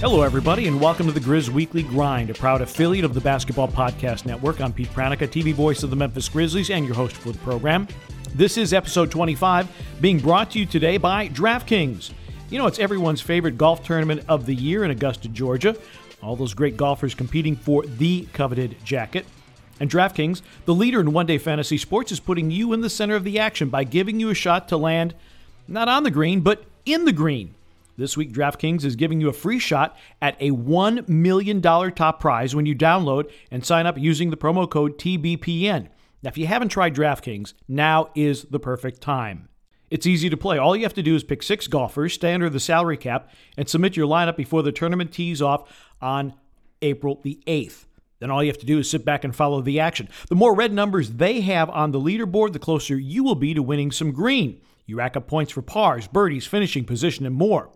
Hello, everybody, and welcome to the Grizz Weekly Grind, a proud affiliate of the Basketball Podcast Network. I'm Pete Pranica, TV voice of the Memphis Grizzlies, and your host for the program. This is episode 25, being brought to you today by DraftKings. You know, it's everyone's favorite golf tournament of the year in Augusta, Georgia. All those great golfers competing for the coveted jacket. And DraftKings, the leader in one day fantasy sports, is putting you in the center of the action by giving you a shot to land not on the green, but in the green. This week, DraftKings is giving you a free shot at a $1 million top prize when you download and sign up using the promo code TBPN. Now, if you haven't tried DraftKings, now is the perfect time. It's easy to play. All you have to do is pick six golfers, stay under the salary cap, and submit your lineup before the tournament tees off on April the 8th. Then all you have to do is sit back and follow the action. The more red numbers they have on the leaderboard, the closer you will be to winning some green. You rack up points for pars, birdies, finishing position, and more.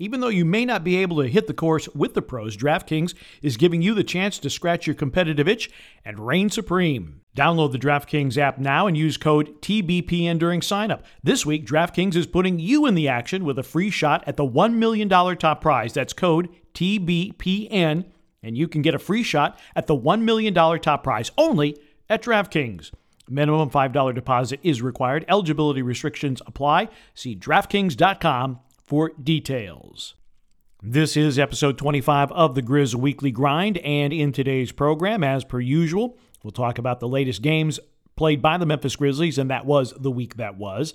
Even though you may not be able to hit the course with the pros, DraftKings is giving you the chance to scratch your competitive itch and reign supreme. Download the DraftKings app now and use code TBPN during signup. This week, DraftKings is putting you in the action with a free shot at the $1 million top prize. That's code TBPN, and you can get a free shot at the $1 million top prize only at DraftKings. Minimum $5 deposit is required. Eligibility restrictions apply. See DraftKings.com for details. This is episode 25 of the Grizz Weekly Grind, and in today's program, as per usual, we'll talk about the latest games played by the Memphis Grizzlies, and that was the week that was.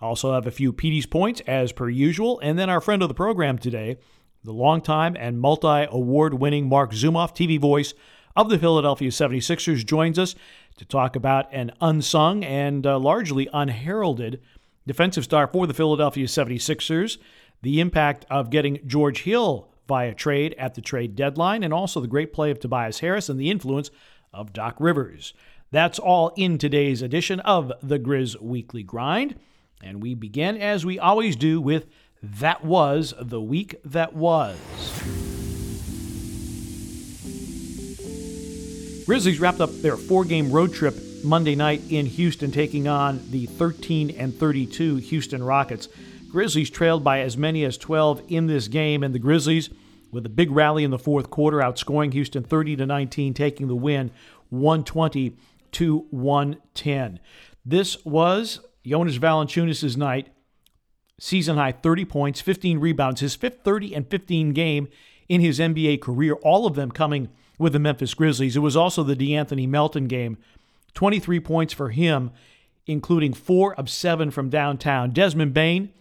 Also, have a few Petey's points as per usual, and then our friend of the program today, the longtime and multi award winning Marc Zumoff, TV voice of the Philadelphia 76ers, joins us to talk about an unsung and uh, largely unheralded defensive star for the Philadelphia 76ers, the impact of getting George Hill via trade at the trade deadline, and also the great play of Tobias Harris and the influence of Doc Rivers. That's all in today's edition of the Grizz Weekly Grind. And we begin, as we always do, with That Was the Week That Was. Grizzlies wrapped up their four game road trip Monday night in Houston, taking on the 13 and 32 Houston Rockets. Grizzlies trailed by as many as 12 in this game, and the Grizzlies, with a big rally in the fourth quarter, outscoring Houston 30 to 19, taking the win 120 to 110. This was Jonas Valanciunas' night. Season high 30 points, 15 rebounds, his fifth 30 and 15 game in his NBA career, all of them coming with the Memphis Grizzlies. It was also the De'Anthony Melton game 23 points for him, including four of seven from downtown. Desmond Bane,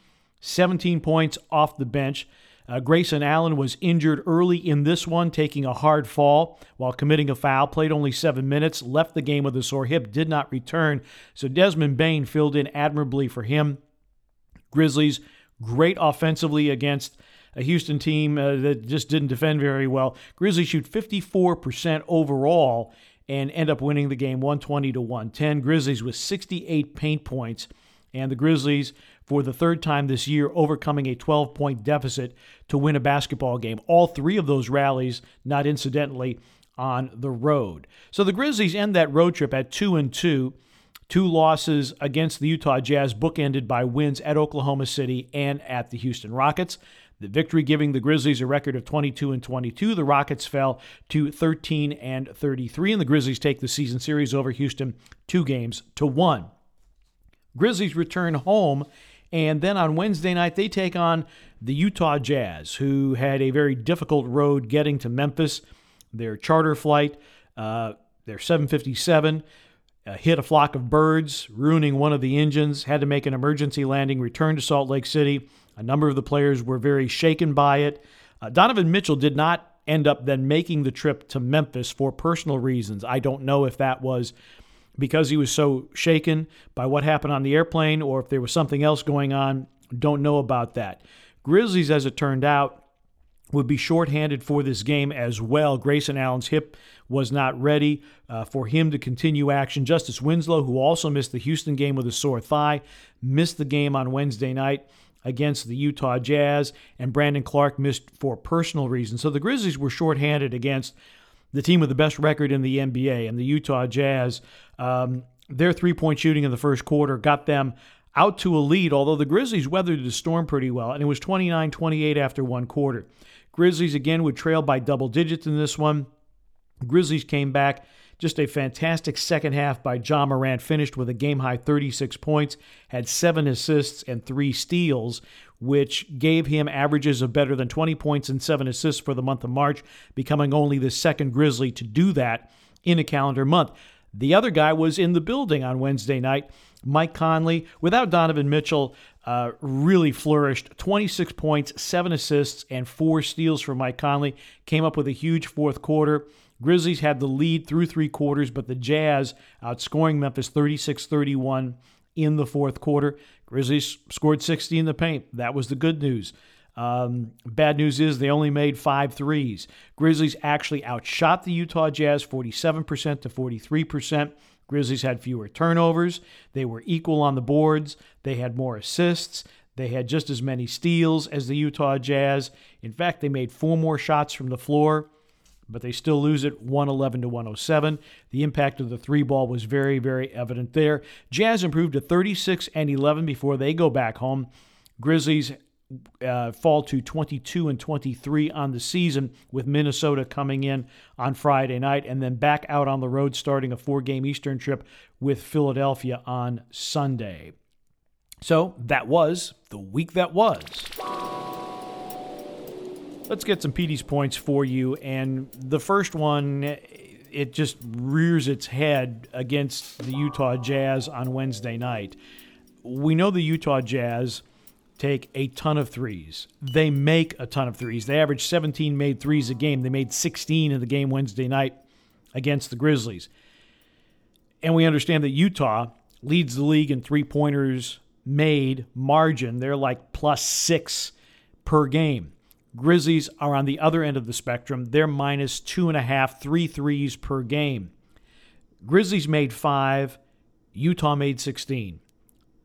17 points off the bench. Uh, Grayson Allen was injured early in this one, taking a hard fall while committing a foul. Played only seven minutes, left the game with a sore hip, did not return. So Desmond Bane filled in admirably for him. Grizzlies, great offensively against a Houston team uh, that just didn't defend very well. Grizzlies shoot 54% overall and end up winning the game 120 to 110. Grizzlies with 68 paint points, and the Grizzlies for the third time this year overcoming a 12 point deficit to win a basketball game. All three of those rallies, not incidentally, on the road. So the Grizzlies end that road trip at 2 and 2. Two losses against the Utah Jazz, bookended by wins at Oklahoma City and at the Houston Rockets. The victory giving the Grizzlies a record of 22 and 22. The Rockets fell to 13 and 33, and the Grizzlies take the season series over Houston two games to one. Grizzlies return home, and then on Wednesday night they take on the Utah Jazz, who had a very difficult road getting to Memphis. Their charter flight, uh, their 757 uh, hit a flock of birds, ruining one of the engines, had to make an emergency landing, returned to Salt Lake City. A number of the players were very shaken by it. Uh, Donovan Mitchell did not end up then making the trip to Memphis for personal reasons. I don't know if that was because he was so shaken by what happened on the airplane or if there was something else going on. Don't know about that. Grizzlies, as it turned out, would be shorthanded for this game as well. Grayson Allen's hip was not ready uh, for him to continue action. Justice Winslow, who also missed the Houston game with a sore thigh, missed the game on Wednesday night against the Utah Jazz, and Brandon Clarke missed for personal reasons. So the Grizzlies were shorthanded against the team with the best record in the NBA, and the Utah Jazz. Um, their three point shooting in the first quarter got them out to a lead, although the Grizzlies weathered the storm pretty well, and it was 29 28 after one quarter. Grizzlies again would trail by double digits in this one. Grizzlies came back. Just a fantastic second half by Ja Morant, finished with a game high 36 points, had seven assists and three steals, which gave him averages of better than 20 points and seven assists for the month of March, becoming only the second Grizzly to do that in a calendar month. The other guy was in the building on Wednesday night. Mike Conley, without Donovan Mitchell, uh, really flourished. 26 points, seven assists, and four steals for Mike Conley. Came up with a huge fourth quarter. Grizzlies had the lead through three quarters, but the Jazz outscoring Memphis 36 31 in the fourth quarter. Grizzlies scored 60 in the paint. That was the good news. Um, bad news is they only made five threes. Grizzlies actually outshot the Utah Jazz 47% to 43%. Grizzlies had fewer turnovers. They were equal on the boards. They had more assists. They had just as many steals as the Utah Jazz. In fact, they made four more shots from the floor but they still lose it 111 to 107. The impact of the three ball was very, very evident there. Jazz improved to 36 and 11 before they go back home. Grizzlies uh, fall to 22 and 23 on the season, with Minnesota coming in on Friday night and then back out on the road starting a four game Eastern trip with Philadelphia on Sunday. So that was the week that was. Let's get some Petey's points for you. And the first one, it just rears its head against the Utah Jazz on Wednesday night. We know the Utah Jazz take a ton of threes. They make a ton of threes. They average 17 made threes a game. They made 16 in the game Wednesday night against the Grizzlies. And we understand that Utah leads the league in three pointers made margin. They're like plus six per game. Grizzlies are on the other end of the spectrum. They're minus two and a half, three threes per game. Grizzlies made five, Utah made 16.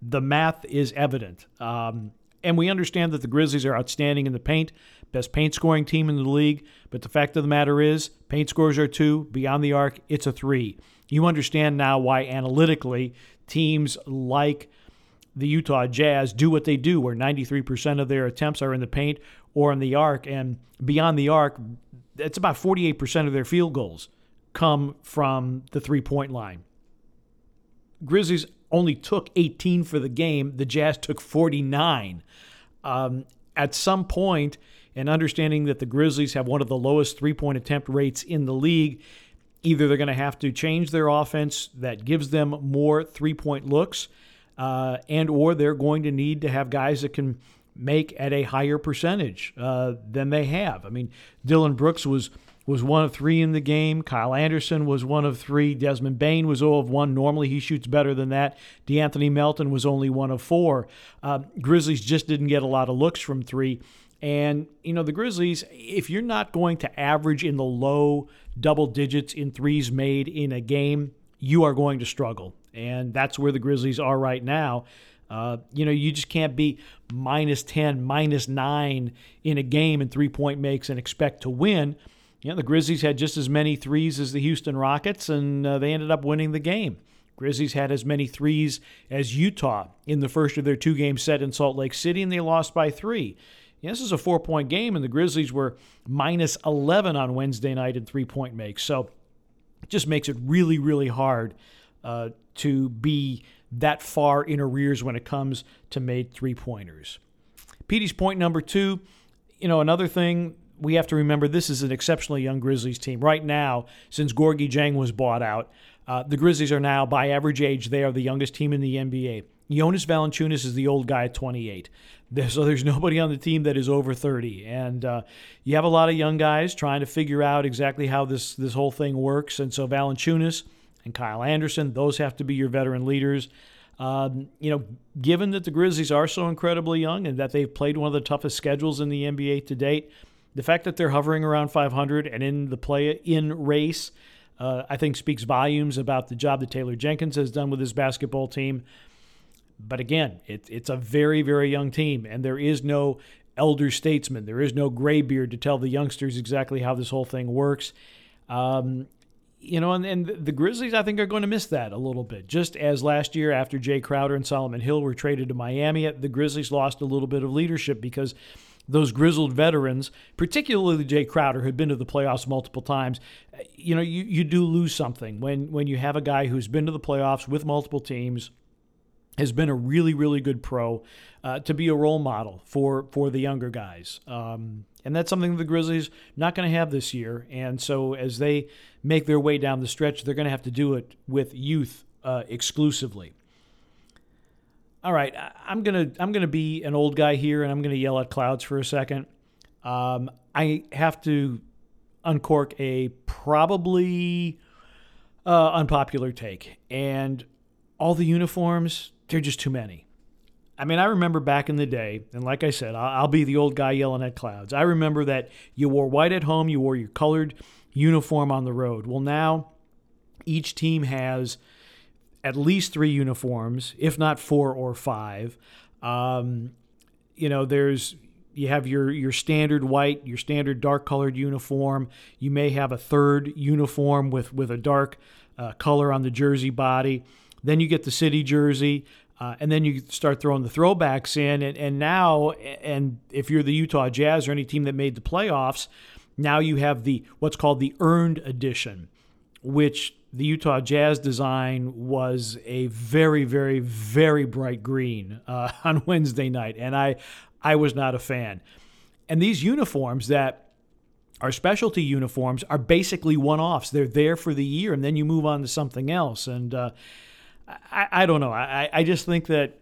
The math is evident. Um, and we understand that the Grizzlies are outstanding in the paint, best paint scoring team in the league. But the fact of the matter is, paint scores are two, beyond the arc, it's a three. You understand now why analytically teams like the Utah Jazz do what they do, where 93% of their attempts are in the paint or in the arc. And beyond the arc, it's about 48% of their field goals come from the three point line. Grizzlies only took 18 for the game, the Jazz took 49. Um, at some point, and understanding that the Grizzlies have one of the lowest three point attempt rates in the league, either they're going to have to change their offense that gives them more three point looks uh, and or they're going to need to have guys that can make at a higher percentage uh, than they have. I mean, Dillon Brooks was was one of three in the game. Kyle Anderson was one of three. Desmond Bane was 0 of 1. Normally he shoots better than that. De'Anthony Melton was only one of four. Uh, Grizzlies just didn't get a lot of looks from three. And, you know, the Grizzlies, if you're not going to average in the low double digits in threes made in a game, you are going to struggle and that's where the Grizzlies are right now. Uh, you know, you just can't be minus 10, minus 9 in a game and three point makes and expect to win. You know, the Grizzlies had just as many threes as the Houston Rockets, and uh, they ended up winning the game. Grizzlies had as many threes as Utah in the first of their two game set in Salt Lake City, and they lost by three. Yeah, this is a four point game, and the Grizzlies were minus 11 on Wednesday night in three point makes. So it just makes it really, really hard uh, to be that far in arrears when it comes to made three pointers. Petey's point number two, you know, another thing we have to remember this is an exceptionally young Grizzlies team. Right now, since Gorgui Dieng was bought out, uh, the Grizzlies are now, by average age, they are the youngest team in the NBA. Jonas Valanciunas is the old guy at 28. so there's nobody on the team that is over 30. And uh, you have a lot of young guys trying to figure out exactly how this, this whole thing works. And so Valanciunas – and Kyle Anderson. Those have to be your veteran leaders. Um, you know, given that the Grizzlies are so incredibly young and that they've played one of the toughest schedules in the NBA to date, the fact that they're hovering around 500 and in the play-in race, uh, I think speaks volumes about the job that Taylor Jenkins has done with his basketball team. But again, it, it's a very, very young team, and there is no elder statesman. There is no graybeard to tell the youngsters exactly how this whole thing works. Um, you know, and, and the Grizzlies, I think, are going to miss that a little bit. Just as last year, after Jae Crowder and Solomon Hill were traded to Miami, the Grizzlies lost a little bit of leadership because those grizzled veterans, particularly Jae Crowder, who'd been to the playoffs multiple times, you know, you, you do lose something when when you have a guy who's been to the playoffs with multiple teams, has been a really really good pro, uh, to be a role model for for the younger guys. Um, and that's something the Grizzlies not going to have this year. And so as they make their way down the stretch, they're going to have to do it with youth uh, exclusively. All right, I'm gonna I'm gonna be an old guy here, and I'm gonna yell at clouds for a second. Um, I have to uncork a probably uh, unpopular take, and all the uniforms they're just too many. I mean, I remember back in the day, and like I said, I'll, be the old guy yelling at clouds. I remember that you wore white at home, you wore your colored uniform on the road. Well, now each team has at least three uniforms, if not four or five. Um, you know, there's you have your your standard white, your standard dark colored uniform. You may have a third uniform with with a dark uh, color on the jersey body. Then you get the city jersey. Uh, and then you start throwing the throwbacks in, and, and now, and if you're the Utah Jazz or any team that made the playoffs, now you have the what's called the earned edition, which the Utah Jazz design was a very, very, very bright green uh, on Wednesday night, and I, I was not a fan. And these uniforms that are specialty uniforms are basically one-offs. They're there for the year, and then you move on to something else. And uh, I, I, don't know. I, I just think that.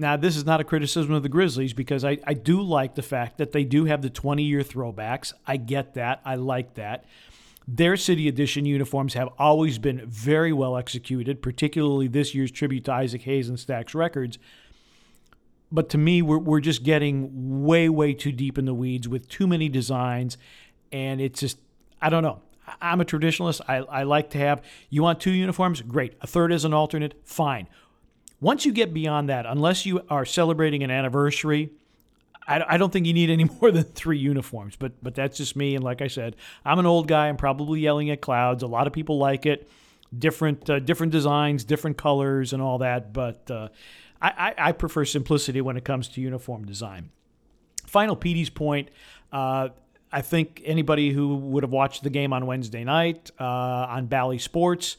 Now, this is not a criticism of the Grizzlies because I, I do like the fact that they do have the 20 year throwbacks. I get that. I like that. Their City Edition uniforms have always been very well executed, particularly this year's tribute to Isaac Hayes and Stax Records. But to me, we're, we're just getting way, way too deep in the weeds with too many designs. And it's just, I don't know. I'm a traditionalist. I, I like to have, you want two uniforms? Great. A third as an alternate? Fine. Once you get beyond that, unless you are celebrating an anniversary, I, don't think you need any more than three uniforms, but but that's just me. And like I said, I'm an old guy. I'm probably yelling at clouds. A lot of people like it. Different uh, different designs, different colors, and all that. But uh, I, I, prefer simplicity when it comes to uniform design. Final Petey's point. Uh, I think anybody who would have watched the game on Wednesday night uh, on Bally Sports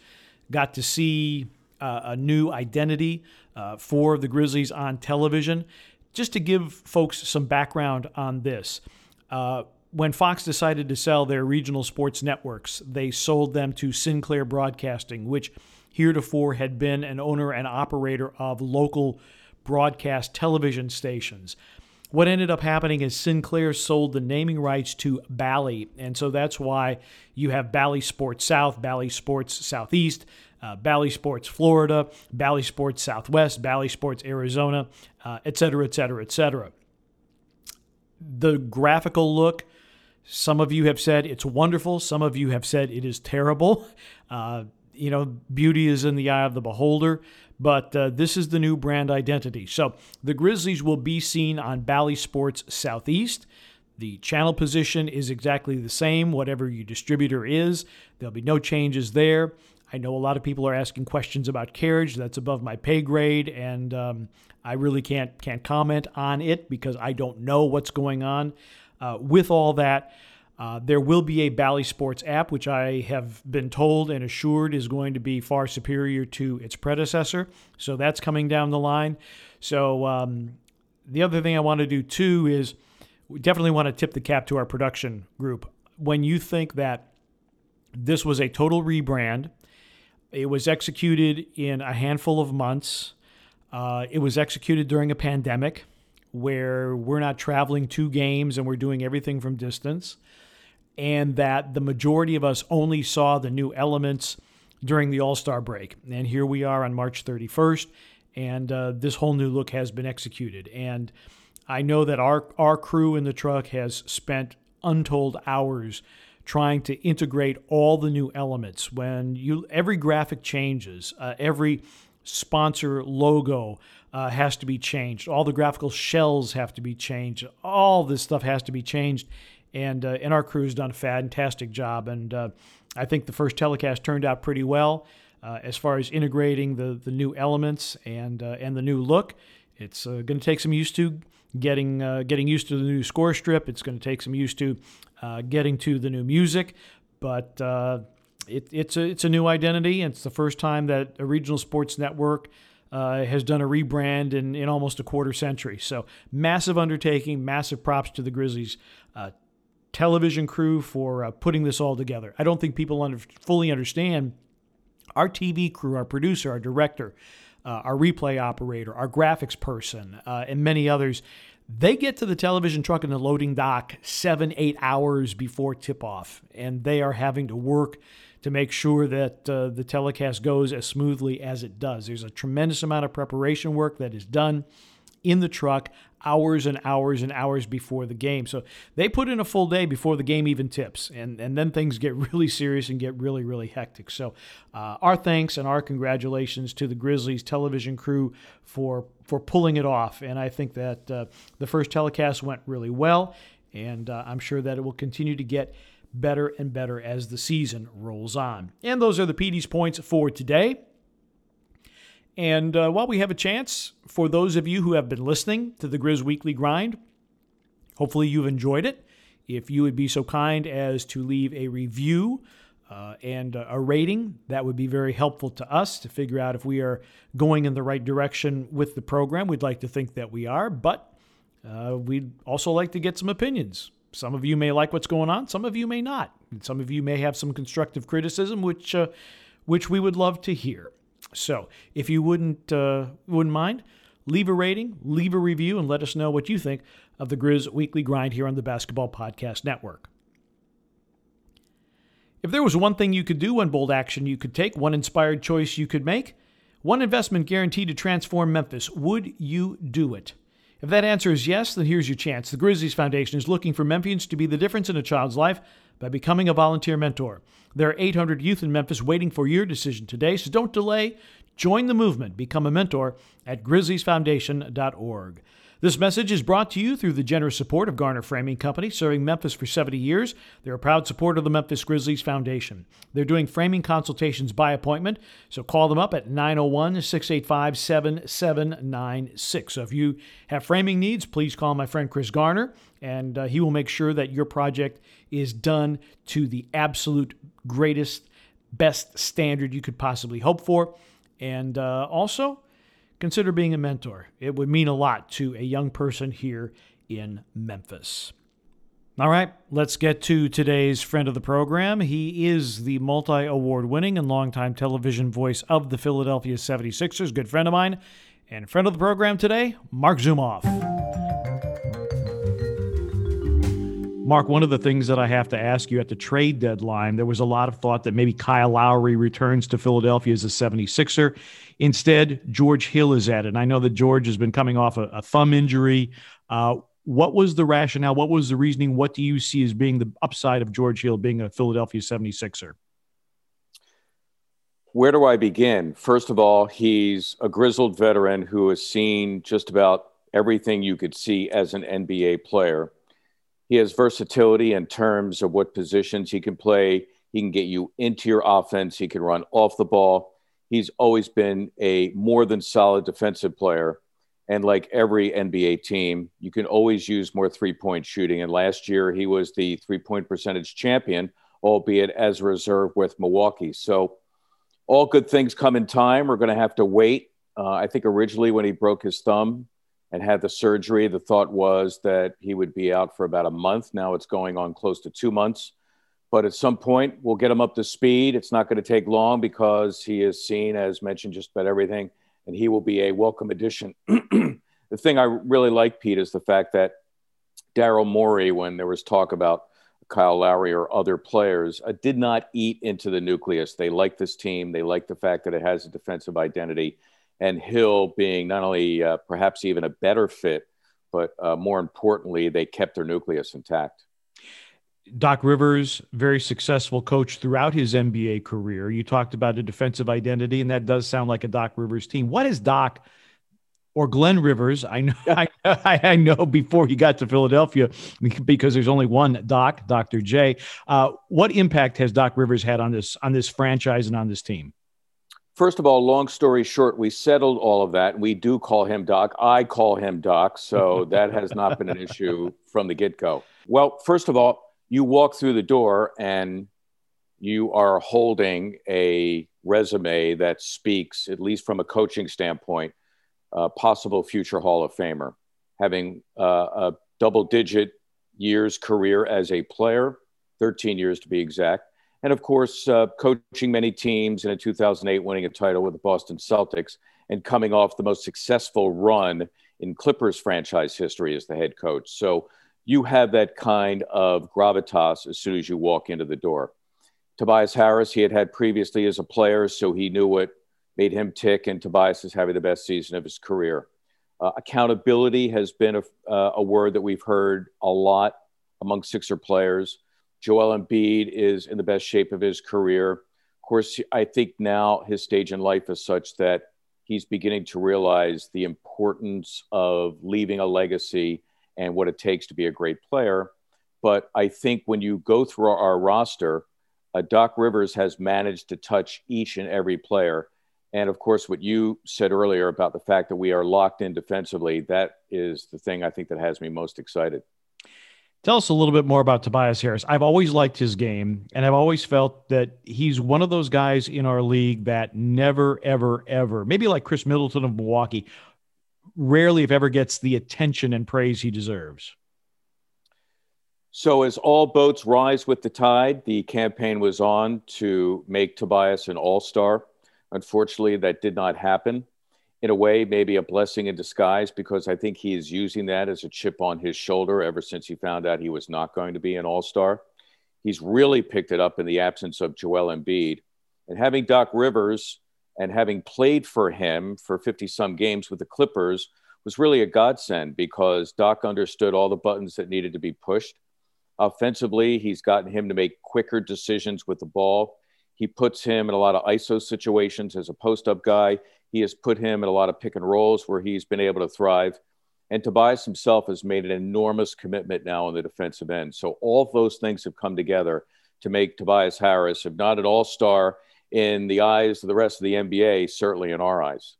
got to see uh, a new identity uh, for the Grizzlies on television just to give folks some background on this, uh, when Fox decided to sell their regional sports networks, they sold them to Sinclair Broadcasting, which heretofore had been an owner and operator of local broadcast television stations. What ended up happening is Sinclair sold the naming rights to Bally, and so that's why you have Bally Sports South, Bally Sports Southeast, uh, Bally Sports Florida, Bally Sports Southwest, Bally Sports Arizona, uh, et cetera, et cetera, et cetera. The graphical look, some of you have said it's wonderful. Some of you have said it is terrible. Uh, you know, beauty is in the eye of the beholder, but uh, this is the new brand identity. So the Grizzlies will be seen on Bally Sports Southeast. The channel position is exactly the same, whatever your distributor is. There'll be no changes there. I know a lot of people are asking questions about carriage. That's above my pay grade, and um, I really can't can't comment on it because I don't know what's going on. Uh, with all that, uh, there will be a Bally Sports app, which I have been told and assured is going to be far superior to its predecessor. So that's coming down the line. So um, the other thing I want to do too is we definitely want to tip the cap to our production group. When you think that this was a total rebrand, it was executed in a handful of months. Uh, it was executed during a pandemic where we're not traveling to games and we're doing everything from distance. And that the majority of us only saw the new elements during the All Star break. And here we are on March 31st, and uh, this whole new look has been executed. And I know that our, our crew in the truck has spent untold hours trying to integrate all the new elements. When you every graphic changes, uh, every sponsor logo uh, has to be changed. All the graphical shells have to be changed. All this stuff has to be changed. And uh, and our crew's done a fantastic job. And uh, I think the first telecast turned out pretty well uh, as far as integrating the the new elements and uh, and the new look. It's going to take some used to getting uh, getting used to the new score strip. It's going to take some used to uh, getting to the new music, but uh, it, it's a it's a new identity. It's the first time that a regional sports network. Uh, has done a rebrand in, in almost a quarter century. So, massive undertaking, massive props to the Grizzlies uh, television crew for uh, putting this all together. I don't think people under, fully understand our TV crew, our producer, our director, uh, our replay operator, our graphics person, uh, and many others. They get to the television truck in the loading dock seven, eight hours before tip off, and they are having to work to make sure that uh, the telecast goes as smoothly as it does. There's a tremendous amount of preparation work that is done in the truck hours and hours and hours before the game. So they put in a full day before the game even tips, and, and then things get really serious and get really, really hectic. So uh, our thanks and our congratulations to the Grizzlies television crew for for pulling it off. And I think that uh, the first telecast went really well, and uh, I'm sure that it will continue to get better and better as the season rolls on. And those are the Petey's points for today. And uh, while we have a chance, for those of you who have been listening to the Grizz Weekly Grind, hopefully you've enjoyed it. If you would be so kind as to leave a review uh, and a rating, that would be very helpful to us to figure out if we are going in the right direction with the program. We'd like to think that we are, but uh, we'd also like to get some opinions. Some of you may like what's going on, some of you may not. some of you may have some constructive criticism, which, uh, which we would love to hear. So, if you wouldn't uh, wouldn't mind, leave a rating, leave a review, and let us know what you think of the Grizz Weekly Grind here on the Basketball Podcast Network. If there was one thing you could do, one bold action you could take, one inspired choice you could make, one investment guaranteed to transform Memphis, would you do it? If that answer is yes, then here's your chance. The Grizzlies Foundation is looking for Memphians to be the difference in a child's life by becoming a volunteer mentor. There are 800 youth in Memphis waiting for your decision today, so don't delay. Join the movement. Become a mentor at grizzliesfoundation.org. This message is brought to you through the generous support of Garner Framing Company, serving Memphis for 70 years. They're a proud supporter of the Memphis Grizzlies Foundation. They're doing framing consultations by appointment, so call them up at 901 685 7796. So if you have framing needs, please call my friend Chris Garner, and uh, he will make sure that your project is done to the absolute greatest, best standard you could possibly hope for. And uh, also, consider being a mentor. It would mean a lot to a young person here in Memphis. All right, let's get to today's friend of the program. He is the multi award winning and longtime television voice of the Philadelphia 76ers, good friend of mine, and friend of the program today, Marc Zumoff. Marc, one of the things that I have to ask you at the trade deadline, there was a lot of thought that maybe Kyle Lowry returns to Philadelphia as a 76er. Instead, George Hill is at it. And I know that George has been coming off a, a thumb injury. Uh, what was the rationale? What was the reasoning? What do you see as being the upside of George Hill being a Philadelphia 76er? Where do I begin? First of all, he's a grizzled veteran who has seen just about everything you could see as an NBA player he has versatility in terms of what positions he can play. He can get you into your offense. He can run off the ball. He's always been a more than solid defensive player. And like every NBA team, you can always use more three point shooting. And last year, he was the three point percentage champion, albeit as a reserve with Milwaukee. So, all good things come in time. We're going to have to wait. Uh, I think originally, when he broke his thumb, and had the surgery. The thought was that he would be out for about a month. Now it's going on close to two months. But at some point, we'll get him up to speed. It's not going to take long because he is seen, as mentioned, just about everything, and he will be a welcome addition. the thing I really like, Pete, is the fact that Daryl Morey, when there was talk about Kyle Lowry or other players, uh, did not eat into the nucleus. They like this team. They like the fact that it has a defensive identity and Hill being not only uh, perhaps even a better fit, but uh, more importantly, they kept their nucleus intact. Doc Rivers, very successful coach throughout his NBA career. You talked about a defensive identity, and that does sound like a Doc Rivers team. What is Doc or Glenn Rivers? I know, I, I, know before he got to Philadelphia, because there's only one Doc, Dr. J. Uh, what impact has Doc Rivers had on this on this franchise and on this team? First of all, long story short, we settled all of that. We do call him Doc. I call him Doc. So that has not been an issue from the get go. Well, first of all, you walk through the door and you are holding a resume that speaks, at least from a coaching standpoint, a possible future Hall of Famer, having uh, a double digit years career as a player, 13 years to be exact. And of course, uh, coaching many teams and in 2008 winning a title with the Boston Celtics and coming off the most successful run in Clippers franchise history as the head coach. So you have that kind of gravitas as soon as you walk into the door. Tobias Harris, he had had previously as a player, so he knew what made him tick, and Tobias is having the best season of his career. Uh, accountability has been a, uh, a, word that we've heard a lot among Sixer players. Joel Embiid is in the best shape of his career. Of course, I think now his stage in life is such that he's beginning to realize the importance of leaving a legacy and what it takes to be a great player. But I think when you go through our roster, uh, Doc Rivers has managed to touch each and every player. And of course, what you said earlier about the fact that we are locked in defensively, that is the thing I think that has me most excited. Tell us a little bit more about Tobias Harris. I've always liked his game, and I've always felt that he's one of those guys in our league that never, ever, ever, maybe like Khris Middleton of Milwaukee, rarely, if ever, gets the attention and praise he deserves. So, as all boats rise with the tide, the campaign was on to make Tobias an all star. Unfortunately, that did not happen in a way, maybe a blessing in disguise because I think he is using that as a chip on his shoulder ever since he found out he was not going to be an all star. He's really picked it up in the absence of Joel Embiid. And having Doc Rivers and having played for him for 50 some games with the Clippers was really a godsend because Doc understood all the buttons that needed to be pushed. Offensively, he's gotten him to make quicker decisions with the ball. He puts him in a lot of ISO situations as a post up guy. He has put him in a lot of pick and rolls where he's been able to thrive. And Tobias himself has made an enormous commitment now on the defensive end. So all of those things have come together to make Tobias Harris, if not an all star in the eyes of the rest of the NBA, certainly in our eyes.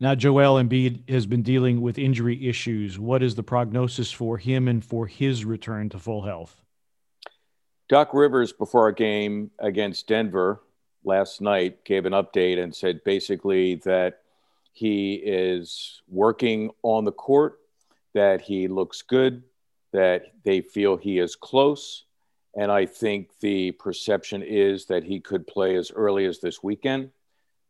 Now, Joel Embiid has been dealing with injury issues. What is the prognosis for him and for his return to full health? Doc Rivers, before our game against Denver, last night gave an update and said basically that he is working on the court, that he looks good, that they feel he is close. And I think the perception is that he could play as early as this weekend.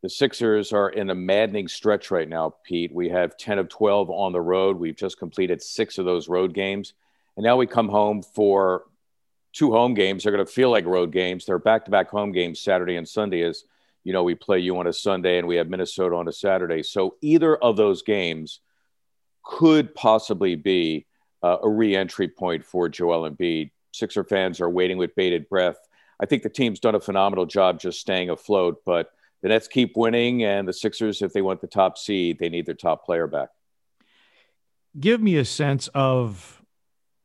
The Sixers are in a maddening stretch right now, Pete. We have 10 of 12 on the road. We've just completed six of those road games. And now we come home for two home games. They're going to feel like road games. They're back to back home games Saturday and Sunday. As you know, we play you on a Sunday and we have Minnesota on a Saturday. So either of those games could possibly be uh, a re entry point for Joel Embiid. Sixer fans are waiting with bated breath. I think the team's done a phenomenal job just staying afloat, but the Nets keep winning, and the Sixers, if they want the top seed, they need their top player back. Give me a sense of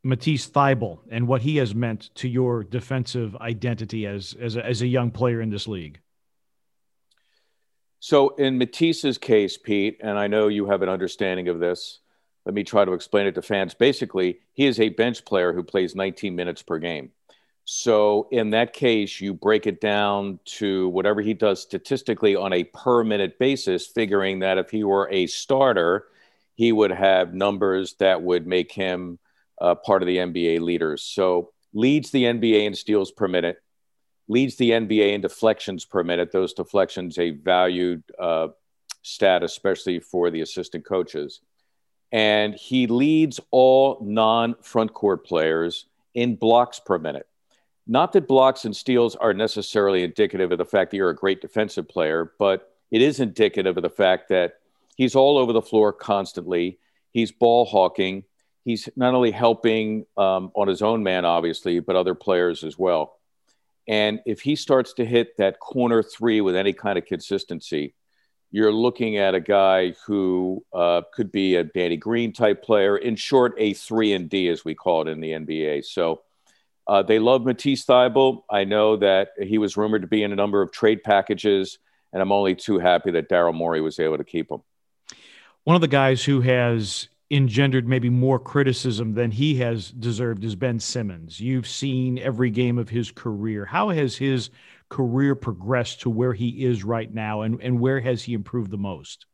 Matisse Thybulle and what he has meant to your defensive identity as as a, as a young player in this league? So, in Matisse's case, Pete, and I know you have an understanding of this. Let me try to explain it to fans. Basically, he is a bench player who plays 19 minutes per game. So, in that case, you break it down to whatever he does statistically on a per minute basis, figuring that if he were a starter, he would have numbers that would make him uh, part of the NBA leaders. So leads the NBA in steals per minute, leads the NBA in deflections per minute. Those deflections a valued uh, stat, especially for the assistant coaches. And he leads all non front court players in blocks per minute. Not that blocks and steals are necessarily indicative of the fact that you're a great defensive player, but it is indicative of the fact that he's all over the floor constantly. He's ball hawking he's not only helping um, on his own man, obviously, but other players as well. And if he starts to hit that corner three with any kind of consistency, you're looking at a guy who uh, could be a Danny Green type player. In short, a three and D, as we call it in the NBA. So uh, they love Matisse Thybulle. I know that he was rumored to be in a number of trade packages And I'm only too happy that Daryl Morey was able to keep him. One of the guys who has engendered maybe more criticism than he has deserved is Ben Simmons. You've seen every game of his career. How has his career progressed to where he is right now, and, and where has he improved the most?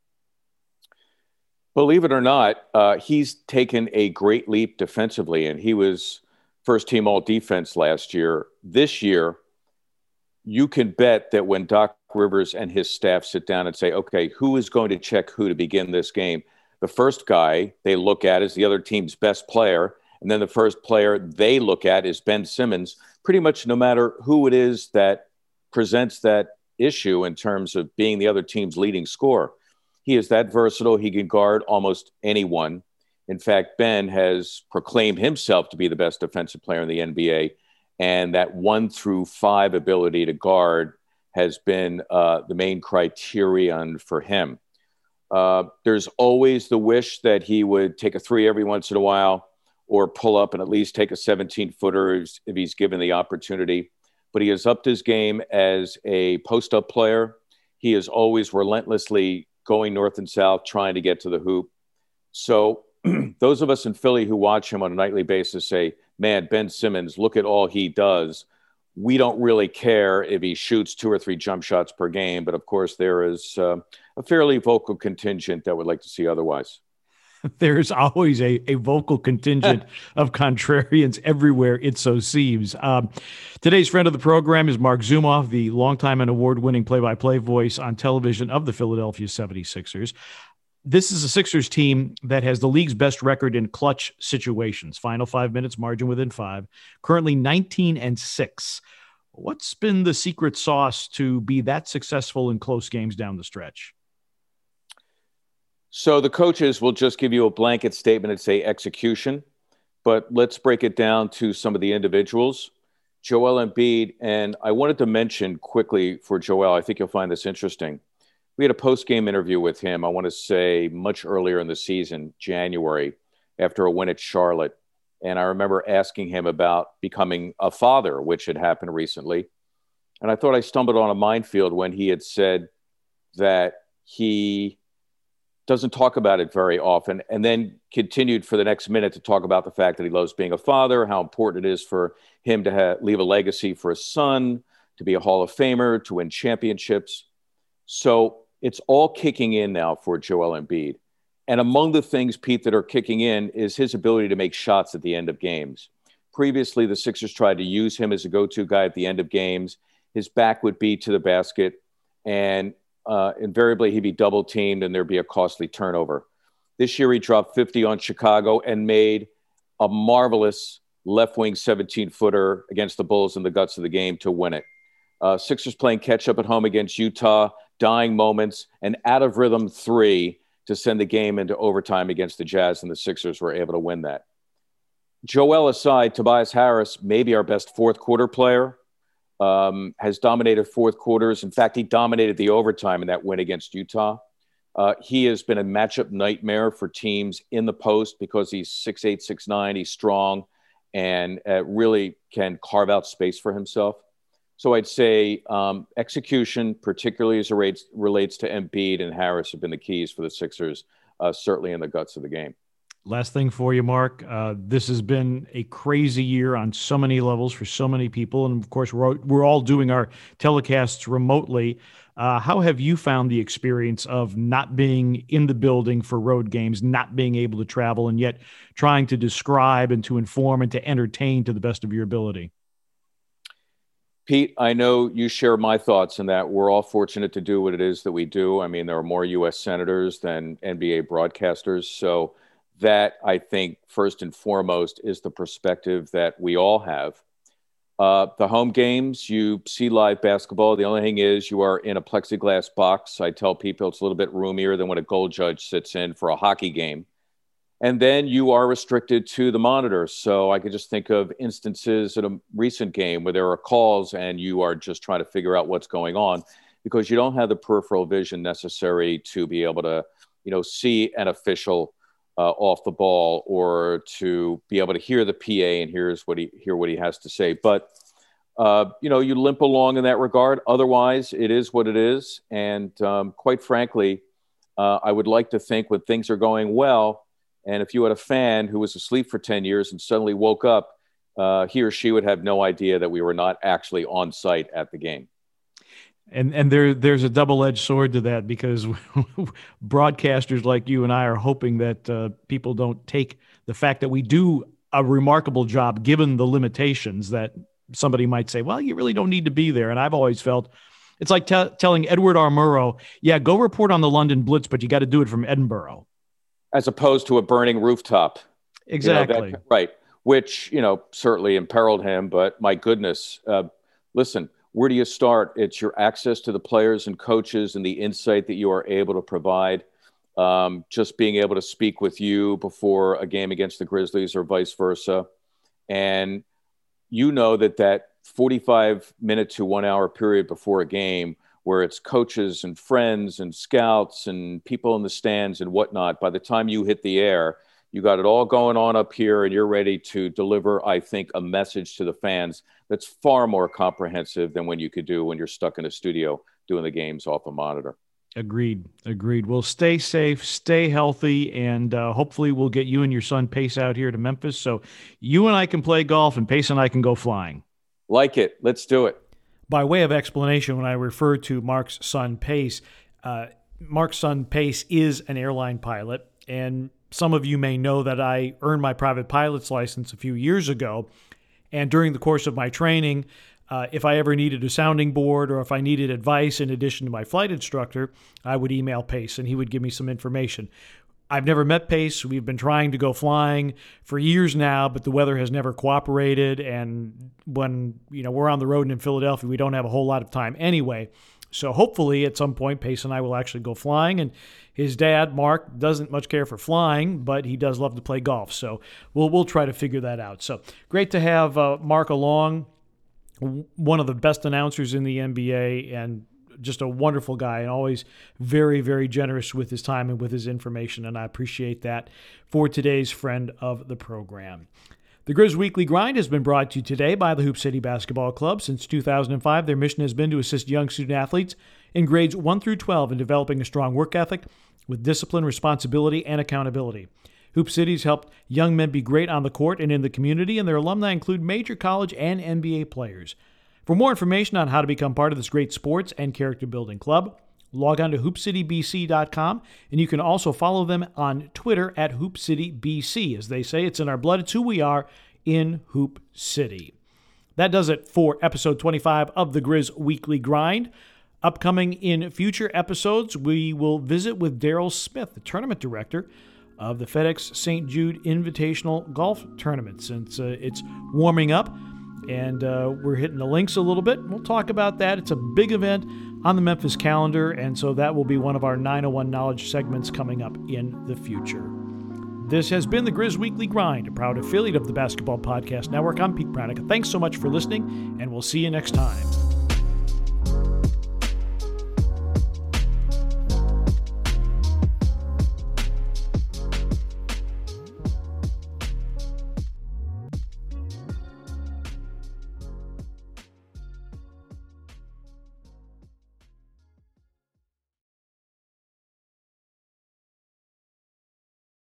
Believe it or not, uh, he's taken a great leap defensively, and he was first team all defense last year. This year, you can bet that when Doc Rivers and his staff sit down and say, okay, who is going to check who to begin this game? The first guy they look at is the other team's best player. And then the first player they look at is Ben Simmons. Pretty much no matter who it is that presents that issue in terms of being the other team's leading scorer. He is that versatile. He can guard almost anyone. In fact, Ben has proclaimed himself to be the best defensive player in the NBA. And that one through five ability to guard has been uh, the main criterion for him. Uh, there's always the wish that he would take a three every once in a while or pull up and at least take a 17 footer if he's given the opportunity. But he has upped his game as a post up player. He is always relentlessly going north and south, trying to get to the hoop. So, those of us in Philly who watch him on a nightly basis say, man, Ben Simmons, look at all he does we don't really care if he shoots two or three jump shots per game. But of course, there is uh, a fairly vocal contingent that would like to see otherwise. There's always a, a vocal contingent of contrarians everywhere, it so seems. Um, today's friend of the program is Marc Zumoff, the longtime and award winning play by play voice on television of the Philadelphia 76ers this is a Sixers team that has the league's best record in clutch situations. Final five minutes, margin within five. Currently 19 and six. What's been the secret sauce to be that successful in close games down the stretch? So the coaches will just give you a blanket statement and say execution, but let's break it down to some of the individuals. Joel Embiid, and I wanted to mention quickly for Joel, I think you'll find this interesting we had a post game interview with him, I want to say much earlier in the season, January, after a win at Charlotte. And I remember asking him about becoming a father, which had happened recently. And I thought I stumbled on a minefield when he had said that he doesn't talk about it very often, and then continued for the next minute to talk about the fact that he loves being a father, how important it is for him to ha- leave a legacy for his son, to be a Hall of Famer, to win championships. So it's all kicking in now for Joel Embiid. And among the things, Pete, that are kicking in is his ability to make shots at the end of games. Previously, the Sixers tried to use him as a go to guy at the end of games. His back would be to the basket, and uh, invariably he'd be double teamed and there'd be a costly turnover. This year, he dropped 50 on Chicago and made a marvelous left wing 17 footer against the Bulls in the guts of the game to win it. Uh, Sixers playing catch up at home against Utah dying moments, and out of rhythm three to send the game into overtime against the Jazz, and the Sixers were able to win that. Joel aside, Tobias Harris, maybe our best fourth quarter player, um, has dominated fourth quarters. In fact, he dominated the overtime in that win against Utah. Uh, he has been a matchup nightmare for teams in the post because he's six eight, six nine. He's strong and uh, really can carve out space for himself. So I'd say um, execution, particularly as it relates, relates to Embiid and Harris, have been the keys for the Sixers, uh, certainly in the guts of the game. Last thing for you, Marc. Uh, this has been a crazy year on so many levels for so many people, and of course, we're we're all doing our telecasts remotely. Uh, how have you found the experience of not being in the building for road games, not being able to travel, and yet trying to describe and to inform and to entertain to the best of your ability? Pete, I know you share my thoughts in that we're all fortunate to do what it is that we do. I mean, there are more U.S. senators than NBA broadcasters. So, that I think, first and foremost, is the perspective that we all have. Uh, the home games, you see live basketball. The only thing is, you are in a plexiglass box. I tell people it's a little bit roomier than when a goal judge sits in for a hockey game and then you are restricted to the monitor. So I could just think of instances in a recent game where there are calls and you are just trying to figure out what's going on because you don't have the peripheral vision necessary to be able to, you know, see an official uh, off the ball or to be able to hear the PA and hears what he hear what he has to say. But uh, you know, you limp along in that regard. Otherwise, it is what it is. And um, quite frankly, uh, I would like to think when things are going well, and if you had a fan who was asleep for 10 years and suddenly woke up, uh, he or she would have no idea that we were not actually on site at the game. And and there there's a double edged sword to that because broadcasters like you and I are hoping that uh, people don't take the fact that we do a remarkable job given the limitations that somebody might say, well, you really don't need to be there. And I've always felt it's like t- telling Edward R. Murrow, yeah, go report on the London Blitz, but you got to do it from Edinburgh. As opposed to a burning rooftop. Exactly. You know, that, right. Which, you know, certainly imperiled him, but my goodness, uh, listen, where do you start? It's your access to the players and coaches and the insight that you are able to provide. Um, just being able to speak with you before a game against the Grizzlies or vice versa. And you know that that 45 minute to one hour period before a game where it's coaches and friends and scouts and people in the stands and whatnot by the time you hit the air you got it all going on up here and you're ready to deliver i think a message to the fans that's far more comprehensive than when you could do when you're stuck in a studio doing the games off a monitor Agreed. Agreed. Well, stay safe, stay healthy, and uh, hopefully we'll get you and your son Pace out here to Memphis so you and I can play golf and Pace and I can go flying. Like it. Let's do it. By way of explanation, when I refer to Marc's son Pace, uh, Marc's son Pace is an airline pilot, and some of you may know that I earned my private pilot's license a few years ago. And during the course of my training, uh, if I ever needed a sounding board or if I needed advice in addition to my flight instructor, I would email Pace and he would give me some information. I've never met Pace. We've been trying to go flying for years now, but the weather has never cooperated. And when you know we're on the road and in Philadelphia, we don't have a whole lot of time anyway. So hopefully, at some point, Pace and I will actually go flying. And his dad, Marc, doesn't much care for flying, but he does love to play golf. So we'll we'll try to figure that out. So great to have uh, Marc along one of the best announcers in the NBA and just a wonderful guy and always very, very generous with his time and with his information. And I appreciate that for today's friend of the program. The Grizz Weekly Grind has been brought to you today by the Hoop City Basketball Club. Since 2005, their mission has been to assist young student athletes in grades 1 through 12 in developing a strong work ethic with discipline, responsibility, and accountability. Hoop City's helped young men be great on the court and in the community, and their alumni include major college and NBA players. For more information on how to become part of this great sports and character building club, log on to hoopcitybc.com, and you can also follow them on Twitter at hoopcitybc. As they say, it's in our blood, it's who we are in Hoop City. That does it for episode 25 of the Grizz Weekly Grind. Upcoming in future episodes, we will visit with Daryl Smith, the tournament director of the FedEx St. Jude Invitational Golf Tournament since uh, it's warming up and uh, we're hitting the links a little bit. We'll talk about that. It's a big event on the Memphis calendar, and so that will be one of our 901 Knowledge segments coming up in the future. This has been the Grizz Weekly Grind, a proud affiliate of the Basketball Podcast Network. I'm Pete Pranica. Thanks so much for listening, and we'll see you next time.